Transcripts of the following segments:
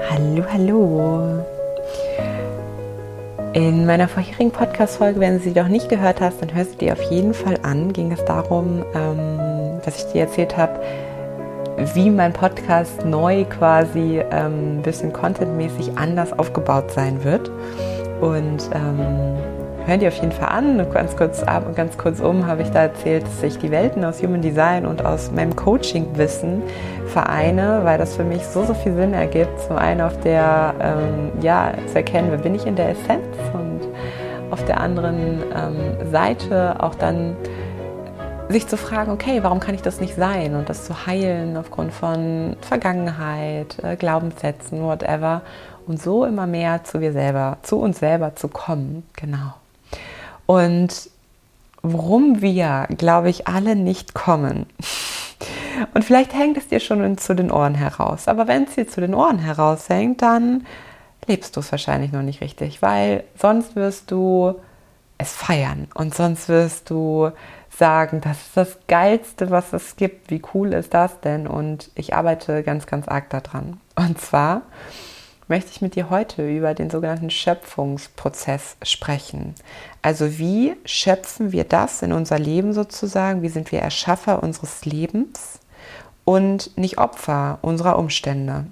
Hallo, hallo. In meiner vorherigen Podcast-Folge, wenn du sie doch nicht gehört hast, dann hörst du dir auf jeden Fall an. Ging es darum, ähm, dass ich dir erzählt habe, wie mein Podcast neu quasi ähm, ein bisschen contentmäßig anders aufgebaut sein wird. Und ähm, hör dir auf jeden Fall an. Ganz kurz ab und ganz kurz um habe ich da erzählt, dass ich die Welten aus Human Design und aus meinem Coaching-Wissen vereine, weil das für mich so, so viel Sinn ergibt. Zum einen auf der, ähm, ja, zu erkennen, wer bin ich in der Essenz und auf der anderen ähm, Seite auch dann sich zu fragen, okay, warum kann ich das nicht sein und das zu heilen aufgrund von Vergangenheit, äh, Glaubenssätzen, whatever und so immer mehr zu wir selber, zu uns selber zu kommen, genau. Und worum wir, glaube ich, alle nicht kommen. Und vielleicht hängt es dir schon zu den Ohren heraus. Aber wenn es dir zu den Ohren heraushängt, dann lebst du es wahrscheinlich noch nicht richtig, weil sonst wirst du es feiern und sonst wirst du sagen, das ist das Geilste, was es gibt. Wie cool ist das denn? Und ich arbeite ganz, ganz arg daran. Und zwar möchte ich mit dir heute über den sogenannten Schöpfungsprozess sprechen. Also wie schöpfen wir das in unser Leben sozusagen? Wie sind wir Erschaffer unseres Lebens und nicht Opfer unserer Umstände?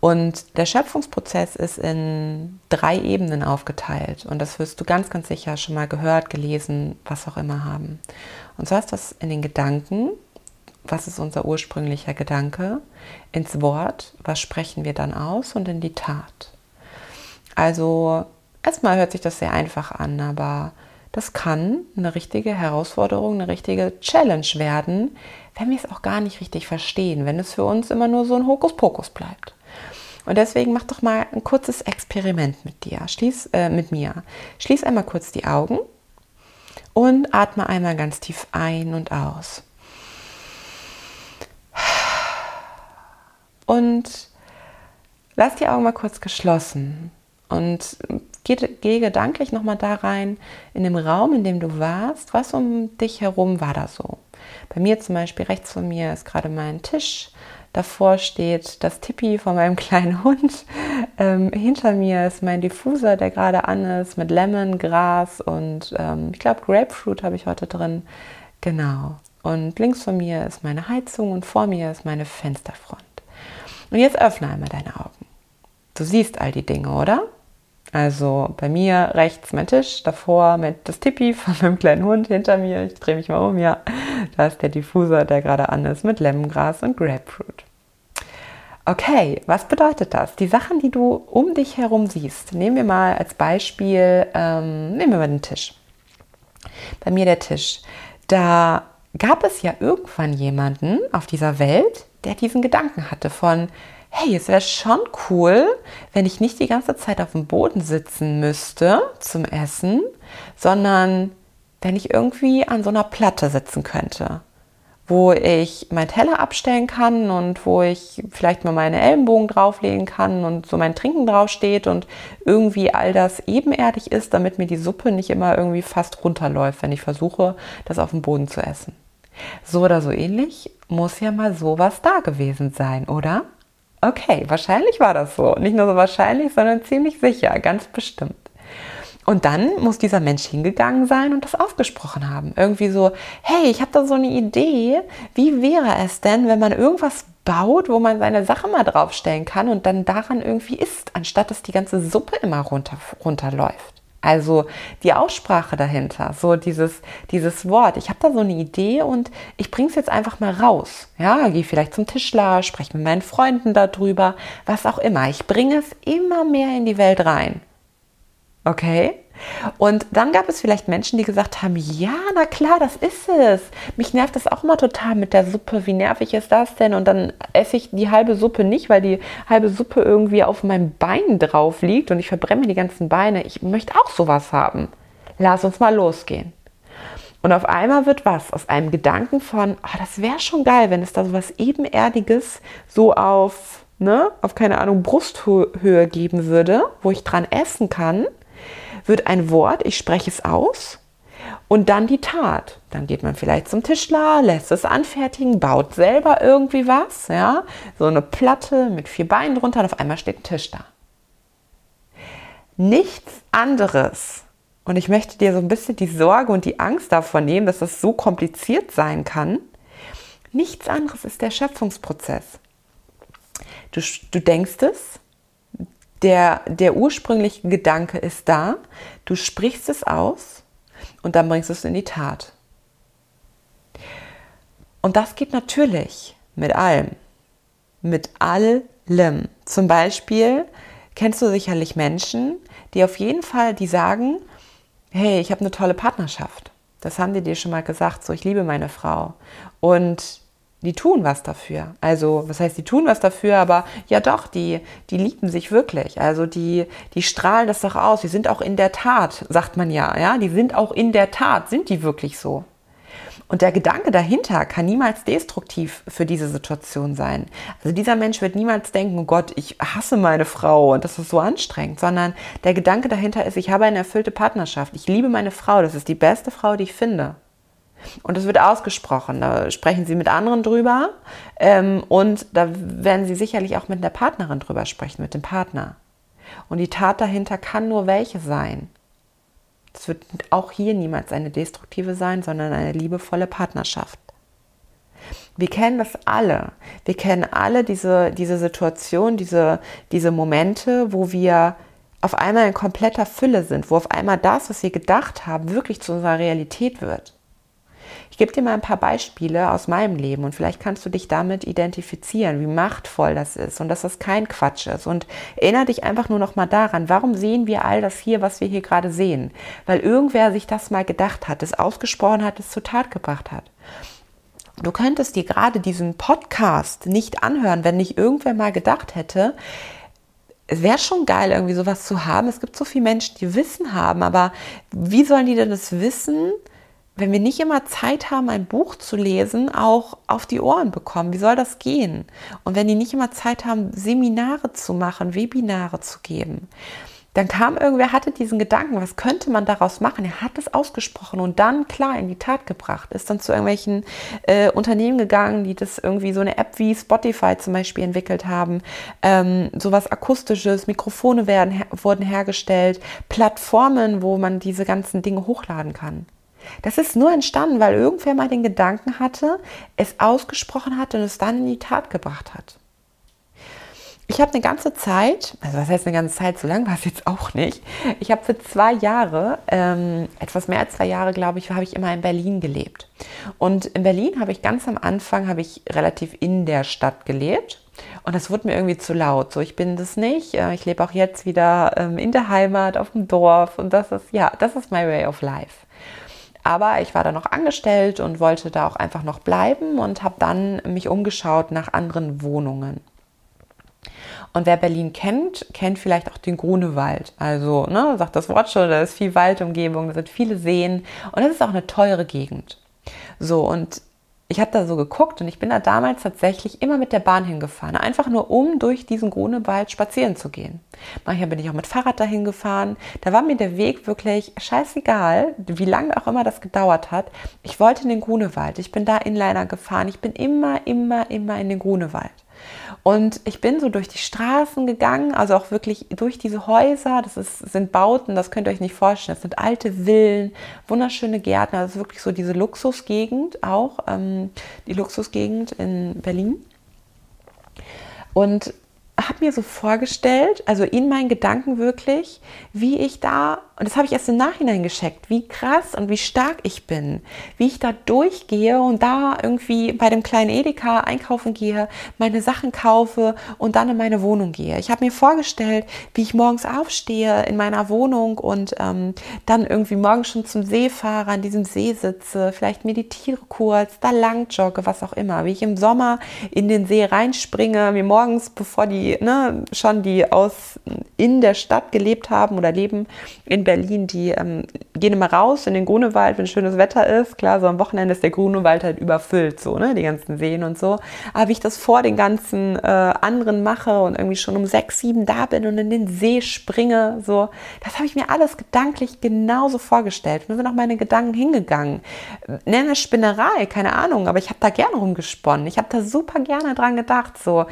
Und der Schöpfungsprozess ist in drei Ebenen aufgeteilt. Und das wirst du ganz, ganz sicher schon mal gehört, gelesen, was auch immer haben. Und zwar ist das in den Gedanken, was ist unser ursprünglicher Gedanke, ins Wort, was sprechen wir dann aus und in die Tat. Also erstmal hört sich das sehr einfach an, aber das kann eine richtige Herausforderung, eine richtige Challenge werden, wenn wir es auch gar nicht richtig verstehen, wenn es für uns immer nur so ein Hokuspokus bleibt. Und deswegen mach doch mal ein kurzes Experiment mit dir, schließ äh, mit mir. Schließ einmal kurz die Augen und atme einmal ganz tief ein und aus. Und lass die Augen mal kurz geschlossen und geh, geh gedanklich nochmal da rein, in dem Raum, in dem du warst, was um dich herum war da so. Bei mir zum Beispiel rechts von mir ist gerade mein Tisch, davor steht das Tippi von meinem kleinen Hund, ähm, hinter mir ist mein Diffuser, der gerade an ist, mit Lemon, Gras und ähm, ich glaube Grapefruit habe ich heute drin. Genau. Und links von mir ist meine Heizung und vor mir ist meine Fensterfront. Und jetzt öffne einmal deine Augen. Du siehst all die Dinge, oder? Also bei mir rechts mein Tisch, davor mit das Tippi von meinem kleinen Hund hinter mir. Ich drehe mich mal um, ja. Da ist der Diffuser, der gerade an ist, mit Lemongras und Grapefruit. Okay, was bedeutet das? Die Sachen, die du um dich herum siehst. Nehmen wir mal als Beispiel, ähm, nehmen wir mal den Tisch. Bei mir der Tisch. Da gab es ja irgendwann jemanden auf dieser Welt, der diesen Gedanken hatte von, hey, es wäre schon cool, wenn ich nicht die ganze Zeit auf dem Boden sitzen müsste zum Essen, sondern wenn ich irgendwie an so einer Platte sitzen könnte, wo ich mein Teller abstellen kann und wo ich vielleicht mal meine Ellenbogen drauflegen kann und so mein Trinken draufsteht und irgendwie all das ebenerdig ist, damit mir die Suppe nicht immer irgendwie fast runterläuft, wenn ich versuche, das auf dem Boden zu essen. So oder so ähnlich muss ja mal sowas da gewesen sein, oder? Okay, wahrscheinlich war das so. Nicht nur so wahrscheinlich, sondern ziemlich sicher, ganz bestimmt. Und dann muss dieser Mensch hingegangen sein und das aufgesprochen haben. Irgendwie so, hey, ich habe da so eine Idee. Wie wäre es denn, wenn man irgendwas baut, wo man seine Sache mal draufstellen kann und dann daran irgendwie isst, anstatt dass die ganze Suppe immer runter, runterläuft? Also die Aussprache dahinter, so dieses, dieses Wort. Ich habe da so eine Idee und ich bringe es jetzt einfach mal raus. Ja, gehe vielleicht zum Tischler, spreche mit meinen Freunden darüber, was auch immer. Ich bringe es immer mehr in die Welt rein. Okay? Und dann gab es vielleicht Menschen, die gesagt haben, ja, na klar, das ist es. Mich nervt das auch immer total mit der Suppe. Wie nervig ist das denn? Und dann esse ich die halbe Suppe nicht, weil die halbe Suppe irgendwie auf meinem Bein drauf liegt und ich verbrenne die ganzen Beine. Ich möchte auch sowas haben. Lass uns mal losgehen. Und auf einmal wird was aus einem Gedanken von, oh, das wäre schon geil, wenn es da so was Ebenerdiges so auf, ne, auf keine Ahnung, Brusthöhe geben würde, wo ich dran essen kann wird ein Wort, ich spreche es aus Und dann die Tat. Dann geht man vielleicht zum Tischler, lässt es anfertigen, baut selber irgendwie was, ja, so eine Platte mit vier Beinen drunter und auf einmal steht ein Tisch da. Nichts anderes. Und ich möchte dir so ein bisschen die Sorge und die Angst davon nehmen, dass das so kompliziert sein kann. Nichts anderes ist der Schöpfungsprozess. Du, du denkst es, der, der ursprüngliche Gedanke ist da, du sprichst es aus und dann bringst du es in die Tat. Und das geht natürlich mit allem. Mit allem. Zum Beispiel kennst du sicherlich Menschen, die auf jeden Fall, die sagen, hey, ich habe eine tolle Partnerschaft. Das haben die dir schon mal gesagt, so ich liebe meine Frau. Und die tun was dafür. Also, was heißt, die tun was dafür, aber ja doch, die, die lieben sich wirklich. Also die, die strahlen das doch aus. Die sind auch in der Tat, sagt man ja, ja, die sind auch in der Tat, sind die wirklich so. Und der Gedanke dahinter kann niemals destruktiv für diese Situation sein. Also dieser Mensch wird niemals denken, oh Gott, ich hasse meine Frau und das ist so anstrengend, sondern der Gedanke dahinter ist, ich habe eine erfüllte Partnerschaft. Ich liebe meine Frau. Das ist die beste Frau, die ich finde. Und das wird ausgesprochen. Da sprechen sie mit anderen drüber. Ähm, und da werden sie sicherlich auch mit der Partnerin drüber sprechen, mit dem Partner. Und die Tat dahinter kann nur welche sein. Es wird auch hier niemals eine destruktive sein, sondern eine liebevolle Partnerschaft. Wir kennen das alle. Wir kennen alle diese, diese Situation, diese, diese Momente, wo wir auf einmal in kompletter Fülle sind, wo auf einmal das, was wir gedacht haben, wirklich zu unserer Realität wird. Ich gebe dir mal ein paar Beispiele aus meinem Leben und vielleicht kannst du dich damit identifizieren, wie machtvoll das ist und dass das kein Quatsch ist. Und erinnere dich einfach nur noch mal daran, warum sehen wir all das hier, was wir hier gerade sehen? Weil irgendwer sich das mal gedacht hat, es ausgesprochen hat, es zur Tat gebracht hat. Du könntest dir gerade diesen Podcast nicht anhören, wenn nicht irgendwer mal gedacht hätte, es wäre schon geil, irgendwie sowas zu haben. Es gibt so viele Menschen, die Wissen haben, aber wie sollen die denn das Wissen wenn wir nicht immer Zeit haben, ein Buch zu lesen, auch auf die Ohren bekommen? Wie soll das gehen? Und wenn die nicht immer Zeit haben, Seminare zu machen, Webinare zu geben, dann kam irgendwer, hatte diesen Gedanken, was könnte man daraus machen? Er hat es ausgesprochen und dann klar in die Tat gebracht, ist dann zu irgendwelchen äh, Unternehmen gegangen, die das irgendwie so eine App wie Spotify zum Beispiel entwickelt haben, ähm, sowas akustisches, Mikrofone werden, her wurden hergestellt, Plattformen, wo man diese ganzen Dinge hochladen kann. Das ist nur entstanden, weil irgendwer mal den Gedanken hatte, es ausgesprochen hat und es dann in die Tat gebracht hat. Ich habe eine ganze Zeit, also was heißt eine ganze Zeit, so lange war es jetzt auch nicht. Ich habe für zwei Jahre, ähm, etwas mehr als zwei Jahre, glaube ich, habe ich immer in Berlin gelebt. Und in Berlin habe ich ganz am Anfang, habe ich relativ in der Stadt gelebt. Und das wurde mir irgendwie zu laut. So, ich bin das nicht. Äh, ich lebe auch jetzt wieder ähm, in der Heimat, auf dem Dorf. Und das ist, ja, das ist my way of life. Aber ich war da noch angestellt und wollte da auch einfach noch bleiben und habe dann mich umgeschaut nach anderen Wohnungen. Und wer Berlin kennt, kennt vielleicht auch den Grunewald. Also, ne, sagt das Wort schon, da ist viel Waldumgebung, da sind viele Seen und das ist auch eine teure Gegend. So, und ich habe da so geguckt und ich bin da damals tatsächlich immer mit der Bahn hingefahren, einfach nur um durch diesen Grunewald spazieren zu gehen. Manchmal bin ich auch mit Fahrrad dahin gefahren. Da war mir der Weg wirklich scheißegal, wie lange auch immer das gedauert hat. Ich wollte in den Grunewald. Ich bin da Inliner gefahren. Ich bin immer, immer, immer in den Grunewald. Und ich bin so durch die Straßen gegangen, also auch wirklich durch diese Häuser. Das ist, sind Bauten, das könnt ihr euch nicht vorstellen. Das sind alte Villen, wunderschöne Gärten. Also wirklich so diese Luxusgegend auch, ähm, die Luxusgegend in Berlin. Und habe mir so vorgestellt, also in meinen Gedanken wirklich, wie ich da, und das habe ich erst im Nachhinein gescheckt, wie krass und wie stark ich bin, wie ich da durchgehe und da irgendwie bei dem kleinen Edeka einkaufen gehe, meine Sachen kaufe und dann in meine Wohnung gehe. Ich habe mir vorgestellt, wie ich morgens aufstehe in meiner Wohnung und ähm, dann irgendwie morgens schon zum See fahre, an diesem See sitze, vielleicht meditiere kurz, da lang jogge, was auch immer, wie ich im Sommer in den See reinspringe, mir morgens, bevor die ne, schon die aus in der Stadt gelebt haben oder leben in Berlin, die ähm, gehen immer raus in den Grunewald, wenn schönes Wetter ist. Klar, so am Wochenende ist der Grunewald halt überfüllt, so, ne, die ganzen Seen und so. Aber wie ich das vor den ganzen äh, anderen mache und irgendwie schon um sechs, sieben da bin und in den See springe, so, das habe ich mir alles gedanklich genauso vorgestellt. Da sind auch meine Gedanken hingegangen. Nenne Spinnerei, keine Ahnung, aber ich habe da gerne rumgesponnen. Ich habe da super gerne dran gedacht, so.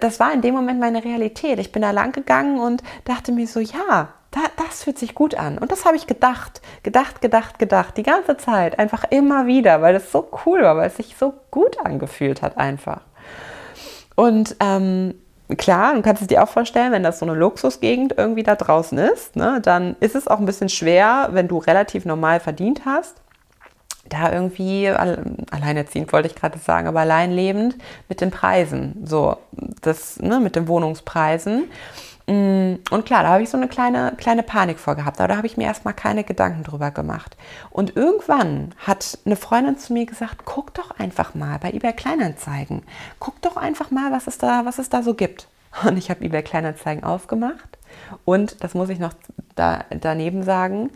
Das war in dem Moment meine Realität. Ich bin da lang gegangen und dachte mir so, ja, da, das fühlt sich gut an. Und das habe ich gedacht, gedacht, gedacht, gedacht, die ganze Zeit, einfach immer wieder, weil das so cool war, weil es sich so gut angefühlt hat einfach. Und ähm, klar, du kannst es dir auch vorstellen, wenn das so eine Luxusgegend irgendwie da draußen ist, ne, dann ist es auch ein bisschen schwer, wenn du relativ normal verdient hast, da irgendwie alleinerziehend wollte ich gerade sagen, aber alleinlebend mit den Preisen, so das ne, mit den Wohnungspreisen. Mm, und klar, da habe ich so eine kleine, kleine Panik vorgehabt, aber da habe ich mir erstmal keine Gedanken drüber gemacht. Und irgendwann hat eine Freundin zu mir gesagt, guck doch einfach mal bei eBay Kleinanzeigen. Guck doch einfach mal, was es da, was es da so gibt. Und ich habe eBay Kleinanzeigen aufgemacht. Und das muss ich noch da, daneben sagen,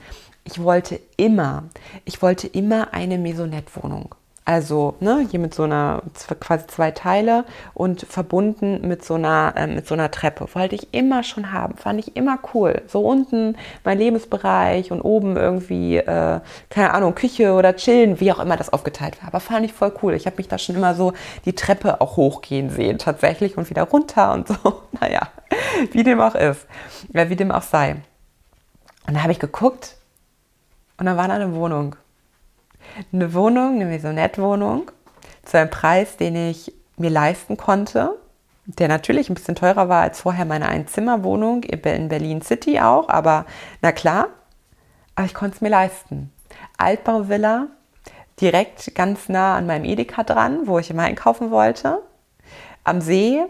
ich wollte immer, ich wollte immer eine Maisonette-Wohnung. Also ne, hier mit so einer quasi zwei Teile und verbunden mit so einer äh, mit so einer Treppe. Wollte ich immer schon haben, fand ich immer cool. So unten mein Lebensbereich und oben irgendwie äh, keine Ahnung Küche oder Chillen, wie auch immer das aufgeteilt war. Aber fand ich voll cool. Ich habe mich da schon immer so die Treppe auch hochgehen sehen tatsächlich und wieder runter und so. Naja, wie dem auch ist, äh, wie dem auch sei. Und da habe ich geguckt und dann war da eine Wohnung eine Wohnung, eine Maisonette-Wohnung, zu einem Preis, den ich mir leisten konnte, der natürlich ein bisschen teurer war als vorher meine Einzimmerwohnung in Berlin City auch, aber na klar, aber ich konnte es mir leisten. Altbauvilla, direkt ganz nah an meinem Edeka dran, wo ich immer einkaufen wollte. Am See,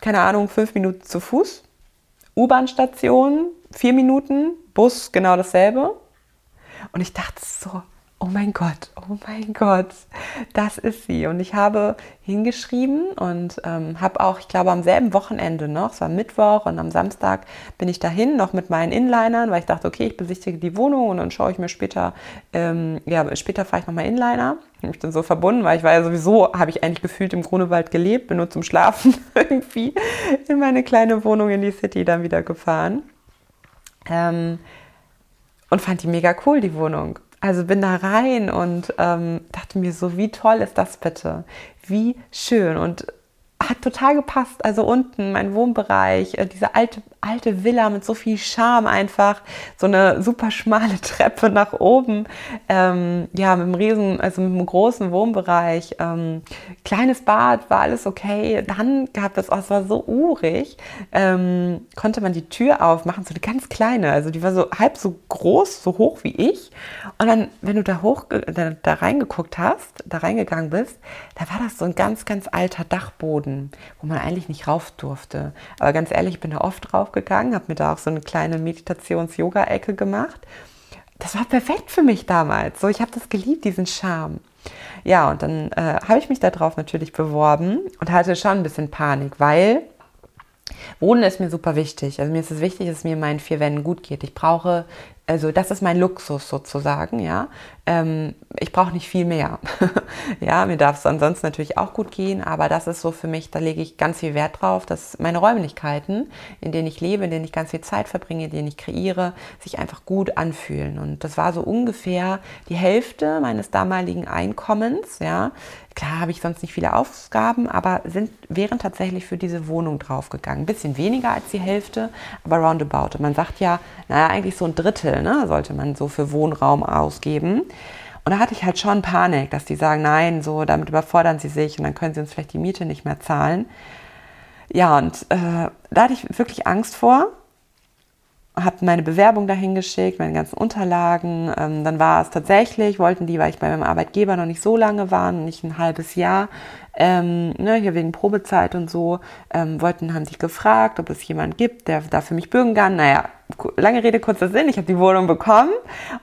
keine Ahnung, fünf Minuten zu Fuß. U-Bahn-Station, vier Minuten, Bus genau dasselbe. Und ich dachte so, oh mein Gott, oh mein Gott, das ist sie. Und ich habe hingeschrieben und ähm, habe auch, ich glaube, am selben Wochenende noch, es war Mittwoch und am Samstag bin ich dahin, noch mit meinen Inlinern, weil ich dachte, okay, ich besichtige die Wohnung und dann schaue ich mir später, ähm, ja, später fahre ich nochmal Inliner. Ich bin dann so verbunden, weil ich war ja sowieso, habe ich eigentlich gefühlt im Grunewald gelebt, bin nur zum Schlafen irgendwie in meine kleine Wohnung in die City dann wieder gefahren. Ähm, und fand die mega cool, die Wohnung. Also bin da rein und ähm, dachte mir so, wie toll ist das bitte? Wie schön. Und hat total gepasst. Also unten mein Wohnbereich, äh, diese alte, alte Villa mit so viel Charme einfach, so eine super schmale Treppe nach oben, ähm, ja, mit einem riesen, also mit einem großen Wohnbereich, ähm, kleines Bad, war alles okay. Dann gab es, oh, es war so urig, ähm, konnte man die Tür aufmachen, so eine ganz kleine, also die war so halb so groß, so hoch wie ich. Und dann, wenn du da hoch, da, da reingeguckt hast, da reingegangen bist, da war das so ein ganz, ganz alter Dachboden Boden, wo man eigentlich nicht rauf durfte. Aber ganz ehrlich, ich bin da oft draufgegangen, habe mir da auch so eine kleine Meditations-Yoga-Ecke gemacht. Das war perfekt für mich damals. So, ich habe das geliebt, diesen Charme. Ja, und dann äh, habe ich mich darauf natürlich beworben und hatte schon ein bisschen Panik, weil Wohnen ist mir super wichtig. Also mir ist es wichtig, dass es mir in meinen vier Wänden gut geht. Ich brauche also das ist mein Luxus sozusagen, ja. Ähm, ich brauche nicht viel mehr. ja, mir darf es ansonsten natürlich auch gut gehen, aber das ist so für mich, da lege ich ganz viel Wert drauf, dass meine Räumlichkeiten, in denen ich lebe, in denen ich ganz viel Zeit verbringe, in denen ich kreiere, sich einfach gut anfühlen. Und das war so ungefähr die Hälfte meines damaligen Einkommens, ja. Klar habe ich sonst nicht viele Aufgaben, aber sind, wären tatsächlich für diese Wohnung draufgegangen. Ein bisschen weniger als die Hälfte, aber roundabout. Und man sagt ja, naja, eigentlich so ein Drittel ne, sollte man so für Wohnraum ausgeben. Und da hatte ich halt schon Panik, dass die sagen, nein, so damit überfordern sie sich und dann können sie uns vielleicht die Miete nicht mehr zahlen. Ja, und äh, da hatte ich wirklich Angst vor habe meine Bewerbung dahin geschickt, meine ganzen Unterlagen. Ähm, dann war es tatsächlich, wollten die, weil ich bei meinem Arbeitgeber noch nicht so lange war, nicht ein halbes Jahr, ähm, ne, hier wegen Probezeit und so, ähm, wollten, haben sich gefragt, ob es jemand gibt, der da für mich bürgen kann. Naja, lange Rede, kurzer Sinn, ich habe die Wohnung bekommen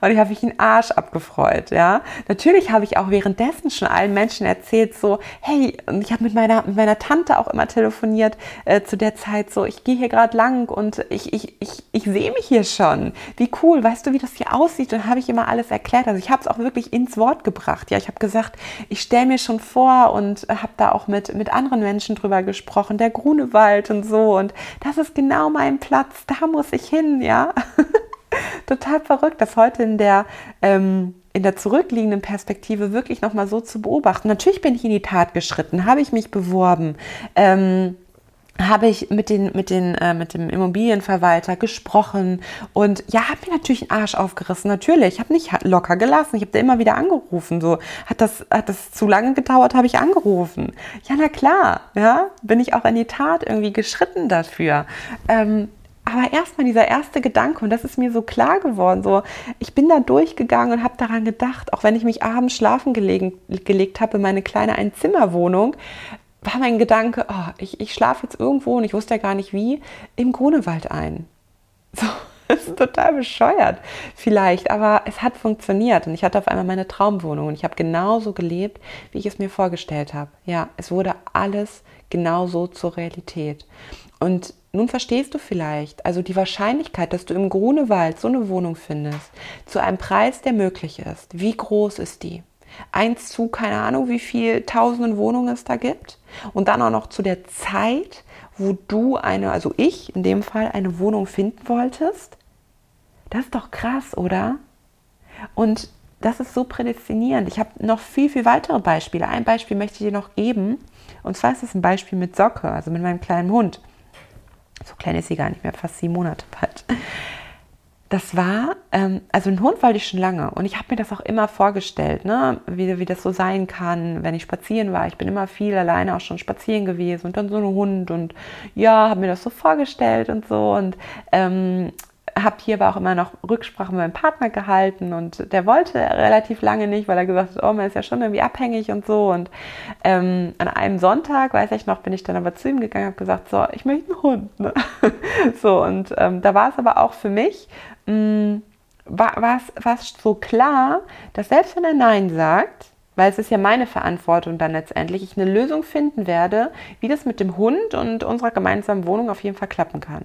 und ich habe mich einen Arsch abgefreut, ja. Natürlich habe ich auch währenddessen schon allen Menschen erzählt, so, hey, und ich habe mit meiner, mit meiner Tante auch immer telefoniert äh, zu der Zeit, so, ich gehe hier gerade lang und ich, ich, ich, ich sehe mich hier schon. Wie cool, weißt du, wie das hier aussieht? Und habe ich immer alles erklärt. Also ich habe es auch wirklich ins Wort gebracht. Ja, ich habe gesagt, ich stelle mir schon vor und habe da auch mit, mit anderen Menschen drüber gesprochen, der Grunewald und so. Und das ist genau mein Platz, da muss ich hin ja. Total verrückt, das heute in der, ähm, in der zurückliegenden Perspektive wirklich nochmal so zu beobachten. Natürlich bin ich in die Tat geschritten, habe ich mich beworben. Ähm, habe ich mit, den, mit, den, äh, mit dem Immobilienverwalter gesprochen und ja, habe mir natürlich einen Arsch aufgerissen. Natürlich, ich habe nicht locker gelassen. Ich habe da immer wieder angerufen. So hat das, hat das zu lange gedauert, habe ich angerufen. Ja, na klar, ja, bin ich auch in die Tat irgendwie geschritten dafür. Ähm, aber erstmal dieser erste Gedanke, und das ist mir so klar geworden, so, ich bin da durchgegangen und habe daran gedacht, auch wenn ich mich abends schlafen gelegen, gelegt habe in meine kleine Einzimmerwohnung, war mein Gedanke, oh, ich, ich schlafe jetzt irgendwo und ich wusste ja gar nicht wie, im Grunewald ein. So, das ist total bescheuert vielleicht, aber es hat funktioniert und ich hatte auf einmal meine Traumwohnung und ich habe genauso gelebt, wie ich es mir vorgestellt habe. Ja, es wurde alles genauso zur Realität. Und nun verstehst du vielleicht, also die Wahrscheinlichkeit, dass du im Grunewald so eine Wohnung findest, zu einem Preis, der möglich ist. Wie groß ist die? Eins zu, keine Ahnung, wie viel tausenden Wohnungen es da gibt. Und dann auch noch zu der Zeit, wo du eine, also ich in dem Fall, eine Wohnung finden wolltest. Das ist doch krass, oder? Und das ist so prädestinierend. Ich habe noch viel, viel weitere Beispiele. Ein Beispiel möchte ich dir noch geben. Und zwar ist es ein Beispiel mit Socke, also mit meinem kleinen Hund so klein ist sie gar nicht mehr, fast sieben Monate bald. Das war, ähm, also einen Hund wollte ich schon lange und ich habe mir das auch immer vorgestellt, ne? wie, wie das so sein kann, wenn ich spazieren war. Ich bin immer viel alleine auch schon spazieren gewesen und dann so ein Hund und ja, habe mir das so vorgestellt und so und ähm, habe hier aber auch immer noch Rücksprache mit meinem Partner gehalten und der wollte relativ lange nicht, weil er gesagt hat, oh, man ist ja schon irgendwie abhängig und so. Und ähm, an einem Sonntag, weiß ich noch, bin ich dann aber zu ihm gegangen und habe gesagt, so, ich möchte einen Hund. Ne? so, und ähm, da war es aber auch für mich, mh, mm, war es so klar, dass selbst wenn er Nein sagt, weil es ist ja meine Verantwortung dann letztendlich, ich eine Lösung finden werde, wie das mit dem Hund und unserer gemeinsamen Wohnung auf jeden Fall klappen kann.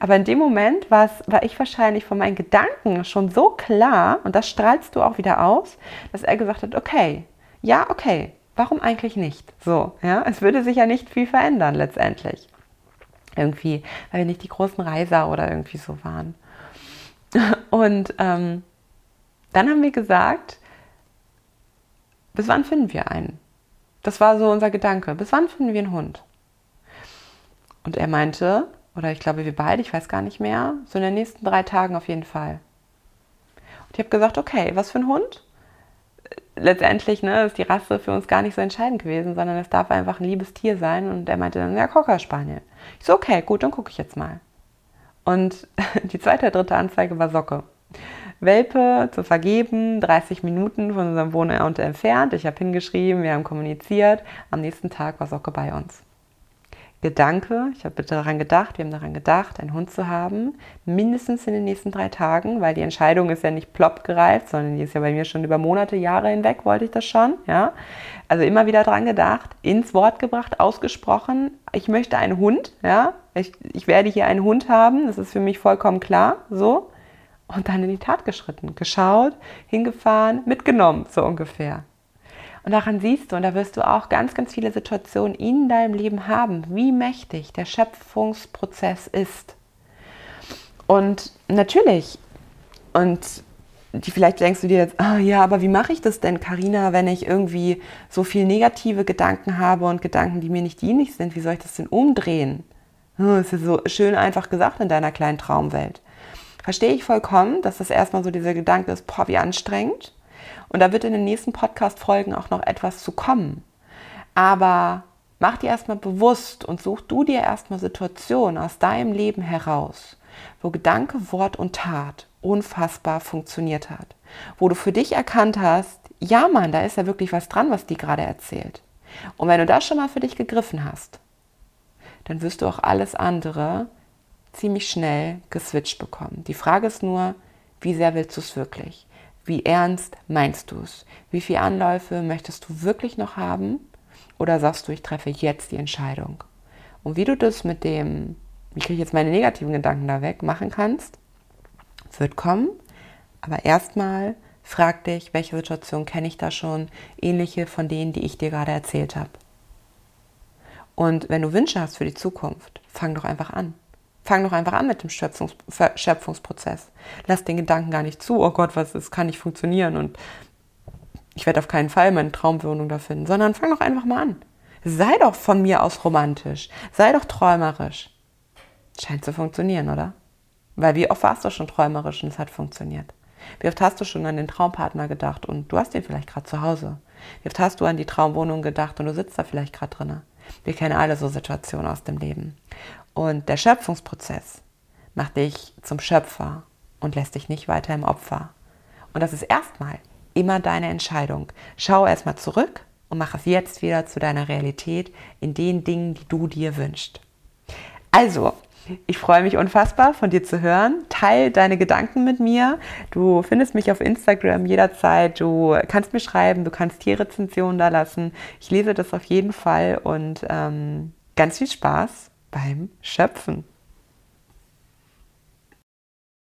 Aber in dem Moment war, ich wahrscheinlich von meinen Gedanken schon so klar, und das strahlst du auch wieder aus, dass er gesagt hat, okay, ja, okay, warum eigentlich nicht? So, ja, es würde sich ja nicht viel verändern letztendlich. Irgendwie, weil wir nicht die großen Reiser oder irgendwie so waren. Und ähm, dann haben wir gesagt, bis wann finden wir einen? Das war so unser Gedanke. Bis wann finden wir einen Hund? Und er meinte, oder ich glaube wir beide, ich weiß gar nicht mehr, so in den nächsten drei Tagen auf jeden Fall. Und ich habe gesagt, okay, was für ein Hund? Letztendlich ne, ist die Rasse für uns gar nicht so entscheidend gewesen, sondern es darf einfach ein liebes Tier sein. Und er meinte dann, ja, Cocker Spaniel. Ich so, okay, gut, dann gucke ich jetzt mal. Und die zweite, dritte Anzeige war Socke. Welpe zu vergeben, 30 Minuten von unserem Wohnort entfernt. Ich habe hingeschrieben, wir haben kommuniziert. Am nächsten Tag war Socke bei uns. Gedanke, ich habe bitte daran gedacht, wir haben daran gedacht, einen Hund zu haben, mindestens in den nächsten drei Tagen, weil die Entscheidung ist ja nicht plopp gereift, sondern die ist ja bei mir schon über Monate, Jahre hinweg, wollte ich das schon, ja. Also immer wieder daran gedacht, ins Wort gebracht, ausgesprochen, ich möchte einen Hund, ja. Ich, ich werde hier einen Hund haben, das ist für mich vollkommen klar, so und dann in die Tat geschritten, geschaut, hingefahren, mitgenommen, so ungefähr. Und daran siehst du, und da wirst du auch ganz, ganz viele Situationen in deinem Leben haben, wie mächtig der Schöpfungsprozess ist. Und natürlich, und die, vielleicht denkst du dir jetzt, ah ja, aber wie mache ich das denn, Karina, wenn ich irgendwie so viel negative Gedanken habe und Gedanken, die mir nicht dienlich sind, wie soll ich das denn umdrehen? Das ist so schön einfach gesagt in deiner kleinen Traumwelt. Verstehe ich vollkommen, dass das erstmal so dieser Gedanke ist, boah, wie anstrengend. Und da wird in den nächsten Podcast-Folgen auch noch etwas zu kommen. Aber mach dir erstmal bewusst und such du dir erstmal Situationen aus deinem Leben heraus, wo Gedanke, Wort und Tat unfassbar funktioniert hat. Wo du für dich erkannt hast, ja Mann, da ist ja wirklich was dran, was die gerade erzählt. Und wenn du das schon mal für dich gegriffen hast, dann wirst du auch alles andere ziemlich schnell geswitcht bekommen. Die Frage ist nur, wie sehr willst du es wirklich? Wie ernst meinst du es? Wie viele Anläufe möchtest du wirklich noch haben? Oder sagst du, ich treffe jetzt die Entscheidung? Und wie du das mit dem, wie kriege ich jetzt meine negativen Gedanken da weg, machen kannst, wird kommen. Aber erstmal frag dich, welche Situation kenne ich da schon, ähnliche von denen, die ich dir gerade erzählt habe. Und wenn du Wünsche hast für die Zukunft, fang doch einfach an. Fang doch einfach an mit dem Schöpfungs Schöpfungsprozess. Lass den Gedanken gar nicht zu, oh Gott, was ist, kann nicht funktionieren und ich werde auf keinen Fall meine Traumwohnung da finden, sondern fang doch einfach mal an. Sei doch von mir aus romantisch, sei doch träumerisch. Scheint zu funktionieren, oder? Weil wie oft warst du schon träumerisch und es hat funktioniert? Wie oft hast du schon an den Traumpartner gedacht und du hast ihn vielleicht gerade zu Hause? Wie oft hast du an die Traumwohnung gedacht und du sitzt da vielleicht gerade drinne? Wir kennen alle so Situationen aus dem Leben. Und der Schöpfungsprozess macht dich zum Schöpfer und lässt dich nicht weiter im Opfer. Und das ist erstmal immer deine Entscheidung. Schau erstmal zurück und mach es jetzt wieder zu deiner Realität in den Dingen, die du dir wünschst. Also, ich freue mich unfassbar, von dir zu hören. Teil deine Gedanken mit mir. Du findest mich auf Instagram jederzeit. Du kannst mir schreiben, du kannst hier Rezensionen da lassen. Ich lese das auf jeden Fall und ähm, ganz viel Spaß beim Schöpfen.